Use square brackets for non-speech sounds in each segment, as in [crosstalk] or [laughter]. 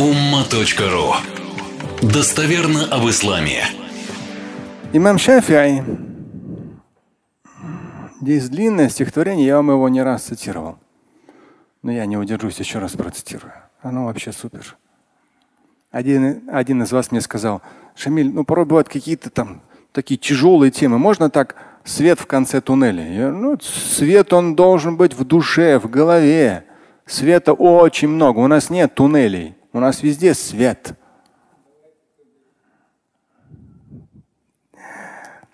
umma.ru Достоверно об исламе. Имам Шафиай. Здесь длинное стихотворение, я вам его не раз цитировал. Но я не удержусь, еще раз процитирую. Оно вообще супер. Один, один из вас мне сказал, Шамиль, ну порой бывают какие-то там такие тяжелые темы. Можно так свет в конце туннеля? Я, ну, свет он должен быть в душе, в голове. Света очень много. У нас нет туннелей. У нас везде свет.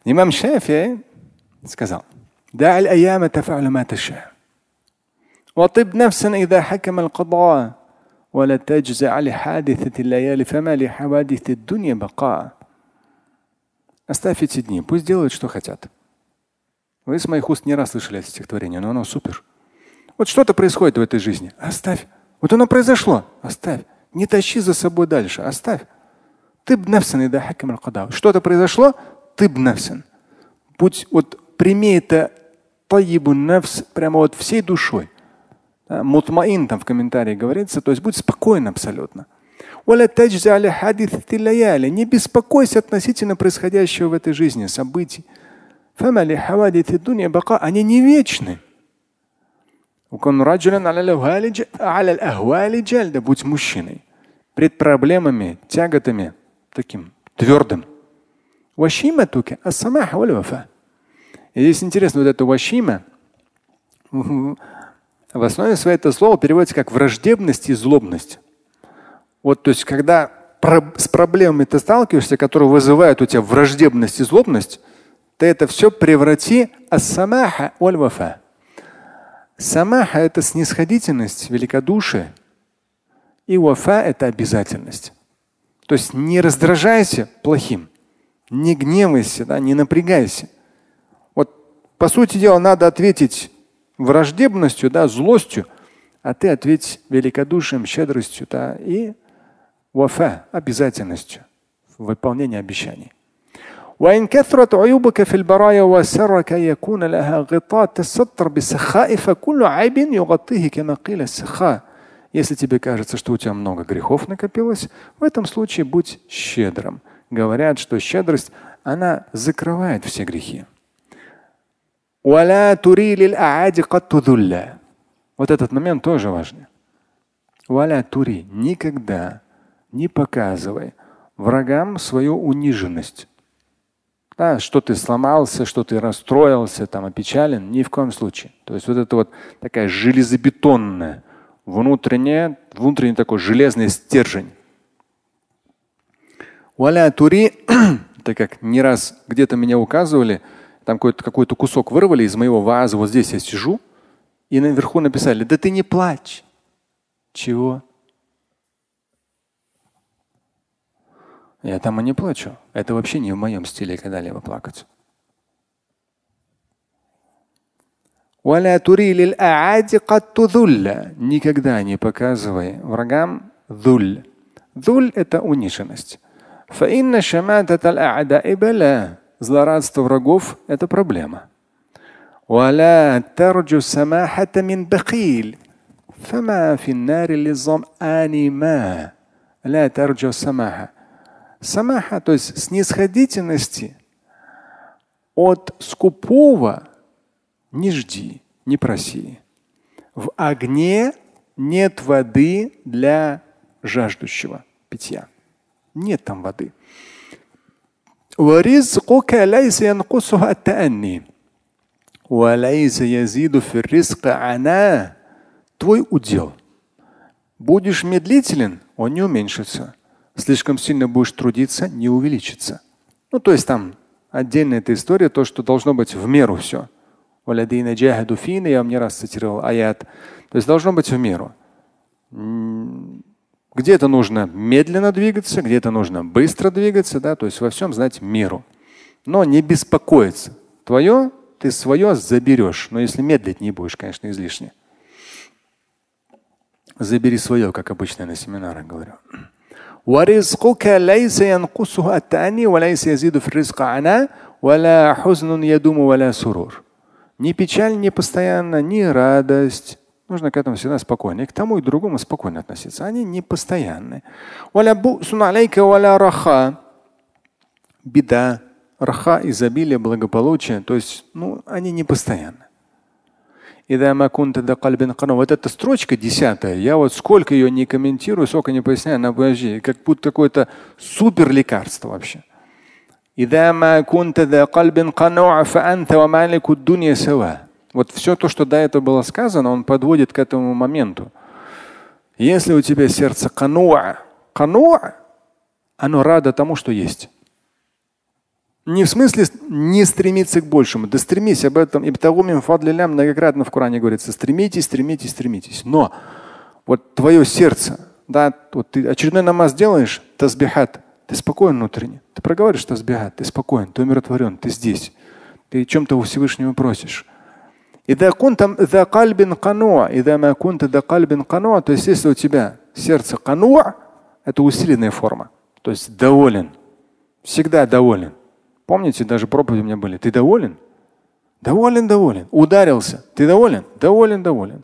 Имам Шафи сказал, دع الأيام تفعل ما تشاء وطب نفسا إذا حكم القضاء ولا تجزع لحادثة الليالي فما لحوادث الدنيا بقاء Оставь эти дни, пусть делают, что хотят. Вы с моих уст не раз слышали это стихотворение, но оно супер. Вот что-то происходит в этой жизни. Оставь. Вот оно произошло. Оставь. Не тащи за собой дальше. Оставь. Ты Что-то произошло, ты бнавсен. Будь, вот прими это таибу навс прямо вот всей душой. Да, мутмаин там в комментарии говорится, то есть будь спокоен абсолютно. Не беспокойся относительно происходящего в этой жизни событий. Они не вечны. Да будь мужчиной. Пред проблемами, тяготами, таким твердым. И здесь интересно, вот это вашима, в основе своей это слово переводится как враждебность и злобность. Вот, то есть, когда с проблемами ты сталкиваешься, которые вызывают у тебя враждебность и злобность, ты это все преврати ас-самаха валь-вафа. Самаха – это снисходительность, великодушие. И вафа – это обязательность. То есть не раздражайся плохим, не гневайся, да, не напрягайся. Вот по сути дела надо ответить враждебностью, да, злостью, а ты ответь великодушием, щедростью да, и вафа обязательностью в выполнении обещаний. وإن كثرت عيوبك في البرايا وسرك يكون لها غطاء تستر بالسخاء فكل عيب يغطيه كما قيل السخاء. Если тебе кажется, что у тебя много грехов накопилось, в этом случае будь щедрым. Говорят, что щедрость, она закрывает все грехи. Вот этот момент тоже важный. тури. Никогда не показывай врагам свою униженность. Да, что ты сломался, что ты расстроился, там, опечален, ни в коем случае. То есть вот это вот такая железобетонная, внутренняя, внутренний такой железный стержень. Валя тури, [clears throat] так как не раз где-то меня указывали, там какой-то какой кусок вырвали из моего ваза, вот здесь я сижу, и наверху написали, да ты не плачь. Чего? Я там и не плачу. Это вообще не в моем стиле когда-либо плакать. Никогда не показывай врагам дуль. Дуль – это униженность. Злорадство врагов – это проблема. ولا ترجو السماحة من بخيل فما في النار للظمآن ما لا ترجو السماحة самаха, то есть снисходительности от скупого не жди, не проси. В огне нет воды для жаждущего питья. Нет там воды. Твой удел. Будешь медлителен, он не уменьшится. Слишком сильно будешь трудиться, не увеличится. Ну, то есть там отдельная эта история, то, что должно быть в меру все. Я вам не раз цитировал аят. То есть должно быть в меру. Где-то нужно медленно двигаться, где-то нужно быстро двигаться, да, то есть во всем знать меру. Но не беспокоиться. Твое, ты свое заберешь. Но если медлить не будешь, конечно, излишне. Забери свое, как обычно на семинарах говорю. ورزقك ليس ينقصه التأني وليس يزيد في الرزق عناء ولا حزن يدوم ولا سرور. Ни печаль не постоянно, ни радость Нужно к этому всегда спокойно. И к тому и к другому спокойно относиться. Они не постоянные. Беда, раха, изобилие, благополучие. То есть, ну, они не постоянны. Вот эта строчка десятая, я вот сколько ее не комментирую, сколько не поясняю, она подожди, как будто какое-то супер лекарство вообще. Вот все то, что до этого было сказано, он подводит к этому моменту. Если у тебя сердце кануа, кануа, оно радо тому, что есть. Не в смысле не стремиться к большему. Да стремись об этом. И Ибтагумим фадлилям многократно в Коране говорится. Стремитесь, стремитесь, стремитесь. Но вот твое сердце, да, вот ты очередной намаз делаешь, тазбихат, ты спокоен внутренне. Ты проговариваешь тазбихат, ты спокоен, ты умиротворен, ты здесь. Ты чем-то у Всевышнего просишь. И да кунтам да кальбин кануа, и да кунта да кальбин кануа, то есть если у тебя сердце кануа, это усиленная форма, то есть доволен, всегда доволен помните даже проповеди у меня были. Ты доволен? Доволен доволен. Ударился. Ты доволен? Доволен доволен.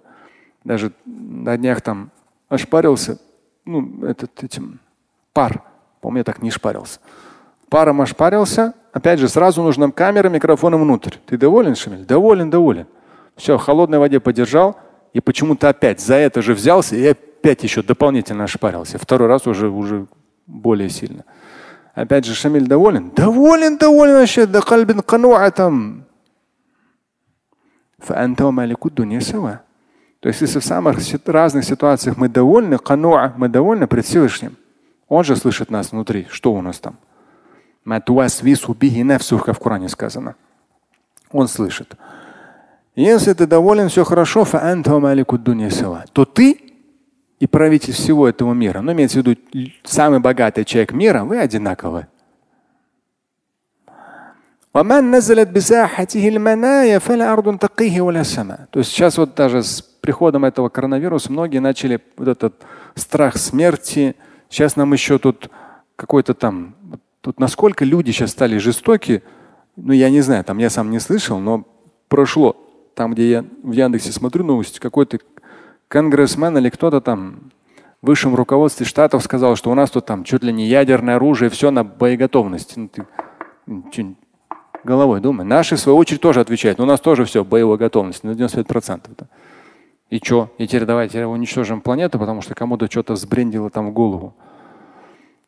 Даже на днях там ошпарился. Ну этот этим пар. Помню я так не шпарился паром ошпарился. Опять же сразу нужна камера микрофон внутрь. Ты доволен Шамиль? Доволен доволен все, в холодной воде подержал. И почему-то опять за это же взялся и опять еще дополнительно ошпарился. Второй раз уже, уже более сильно. Опять же, Шамиль доволен? Доволен, доволен вообще. Да кальбин кануа там. То есть, если в самых разных ситуациях мы довольны, кануа, мы довольны пред Всевышним, Он же слышит нас внутри. Что у нас там? Как в Коране сказано. Он слышит. Если ты доволен, все хорошо, то ты и правитель всего этого мира, ну имеется в виду самый богатый человек мира, вы одинаковы. То есть сейчас вот даже с приходом этого коронавируса многие начали вот этот страх смерти. Сейчас нам еще тут какой-то там, тут насколько люди сейчас стали жестоки, ну я не знаю, там я сам не слышал, но прошло там, где я в Яндексе смотрю новости, какой-то конгрессмен или кто-то там в высшем руководстве штатов сказал, что у нас тут там чуть ли не ядерное оружие, все на боеготовности. Ну, ты головой думай. Наши, в свою очередь, тоже отвечают. Но у нас тоже все боевая готовность на 95%. Да. И что? И теперь давайте уничтожим планету, потому что кому-то что-то сбрендило там в голову.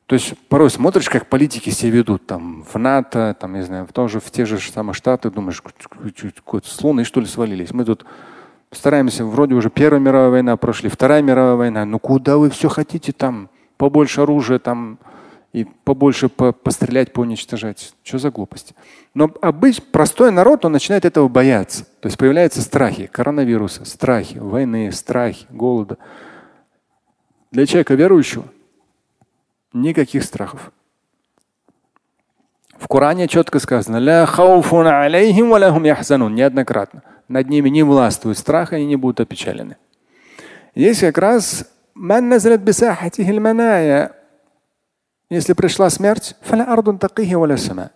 То есть порой смотришь, как политики себя ведут там в НАТО, там, не знаю, тоже в те же самые Штаты, думаешь, с Луны что ли свалились. Мы тут стараемся, вроде уже Первая мировая война прошли, Вторая мировая война. Ну куда вы все хотите там? Побольше оружия там и побольше по пострелять, поуничтожать. Что за глупость? Но обычно простой народ, он начинает этого бояться. То есть появляются страхи коронавируса, страхи войны, страхи голода. Для человека верующего Никаких страхов. В Коране четко сказано, неоднократно. Над ними не властвует страх, они не будут опечалены. Здесь как раз если пришла смерть,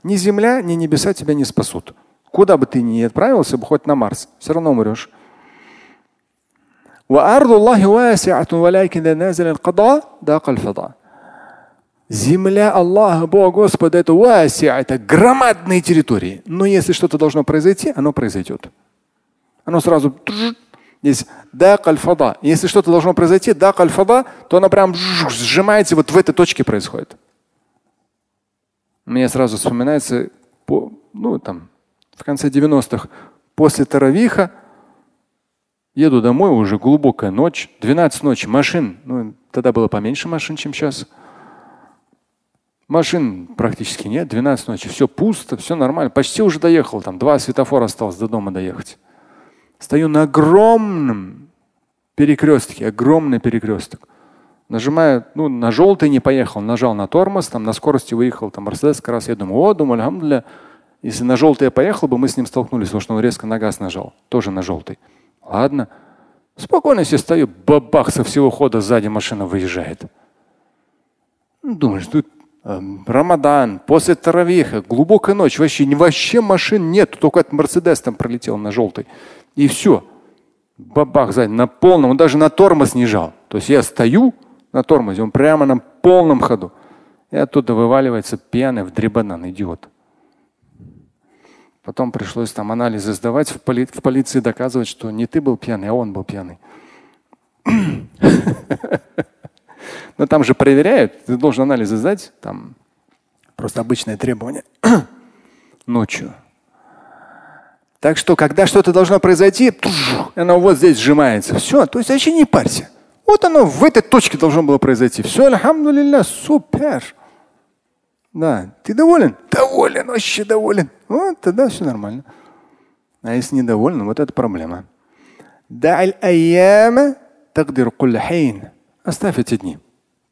ни земля, ни небеса тебя не спасут. Куда бы ты ни отправился, бы хоть на Марс, все равно умрешь. Земля Аллаха, Бога Господа, это вася, это громадные территории. Но если что-то должно произойти, оно произойдет. Оно сразу здесь дак аль-фада. Если что-то должно произойти, дак аль-фада, то оно прям сжимается вот в этой точке происходит. Мне сразу вспоминается, по, ну там, в конце 90-х, после Таравиха, еду домой, уже глубокая ночь, 12 ночи, машин, ну, тогда было поменьше машин, чем сейчас – Машин практически нет, 12 ночи, все пусто, все нормально. Почти уже доехал, там два светофора осталось до дома доехать. Стою на огромном перекрестке, огромный перекресток. Нажимаю, ну, на желтый не поехал, нажал на тормоз, там на скорости выехал, там Мерседес как раз. Я думаю, о, думаю, альхамдуля, если на желтый я поехал бы, мы с ним столкнулись, потому что он резко на газ нажал, тоже на желтый. Ладно. Спокойно себе стою, бабах, со всего хода сзади машина выезжает. Ну, думаешь, тут Рамадан, после Таравиха, глубокая ночь, вообще, вообще машин нет, только этот Мерседес там пролетел на желтый. И все. Бабах сзади, на полном, он даже на тормоз не жал. То есть я стою на тормозе, он прямо на полном ходу. И оттуда вываливается пьяный в дребанан, идиот. Потом пришлось там анализы сдавать, в, поли в полиции доказывать, что не ты был пьяный, а он был пьяный. Но там же проверяют, ты должен анализы сдать, там просто обычное требование [clears throat] ночью. Так что, когда что-то должно произойти, оно вот здесь сжимается. Все, то есть вообще не парься. Вот оно в этой точке должно было произойти. Все, альхамдулилля, супер. Да, ты доволен? Доволен, вообще доволен. Вот тогда все нормально. А если недоволен, вот это проблема. Оставь эти дни.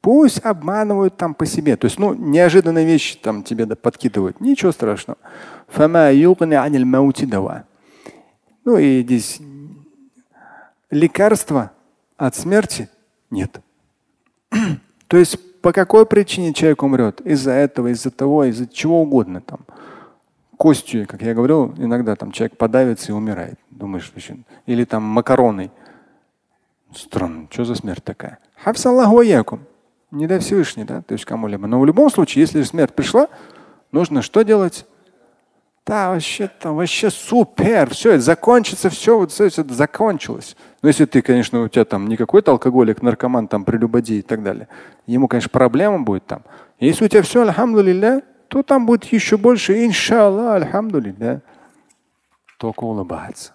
Пусть обманывают там по себе. То есть, ну, неожиданные вещи там тебе подкидывают. Ничего страшного. Ну и здесь лекарства от смерти нет. То есть по какой причине человек умрет? Из-за этого, из-за того, из-за чего угодно там. Костью, как я говорил, иногда там человек подавится и умирает. Думаешь, или там макароной. Странно, что за смерть такая? Хафсаллаху якум. Не дай Всевышний, да, то есть кому-либо. Но в любом случае, если смерть пришла, нужно что делать? Да, вообще там вообще супер, все, это закончится, все, вот все это закончилось. Но если ты, конечно, у тебя там не какой-то алкоголик, наркоман, там прелюбодей и так далее, ему, конечно, проблема будет там. Если у тебя все, альхамдулилля, то там будет еще больше, иншаллах, альхамдулилля. Только улыбаться.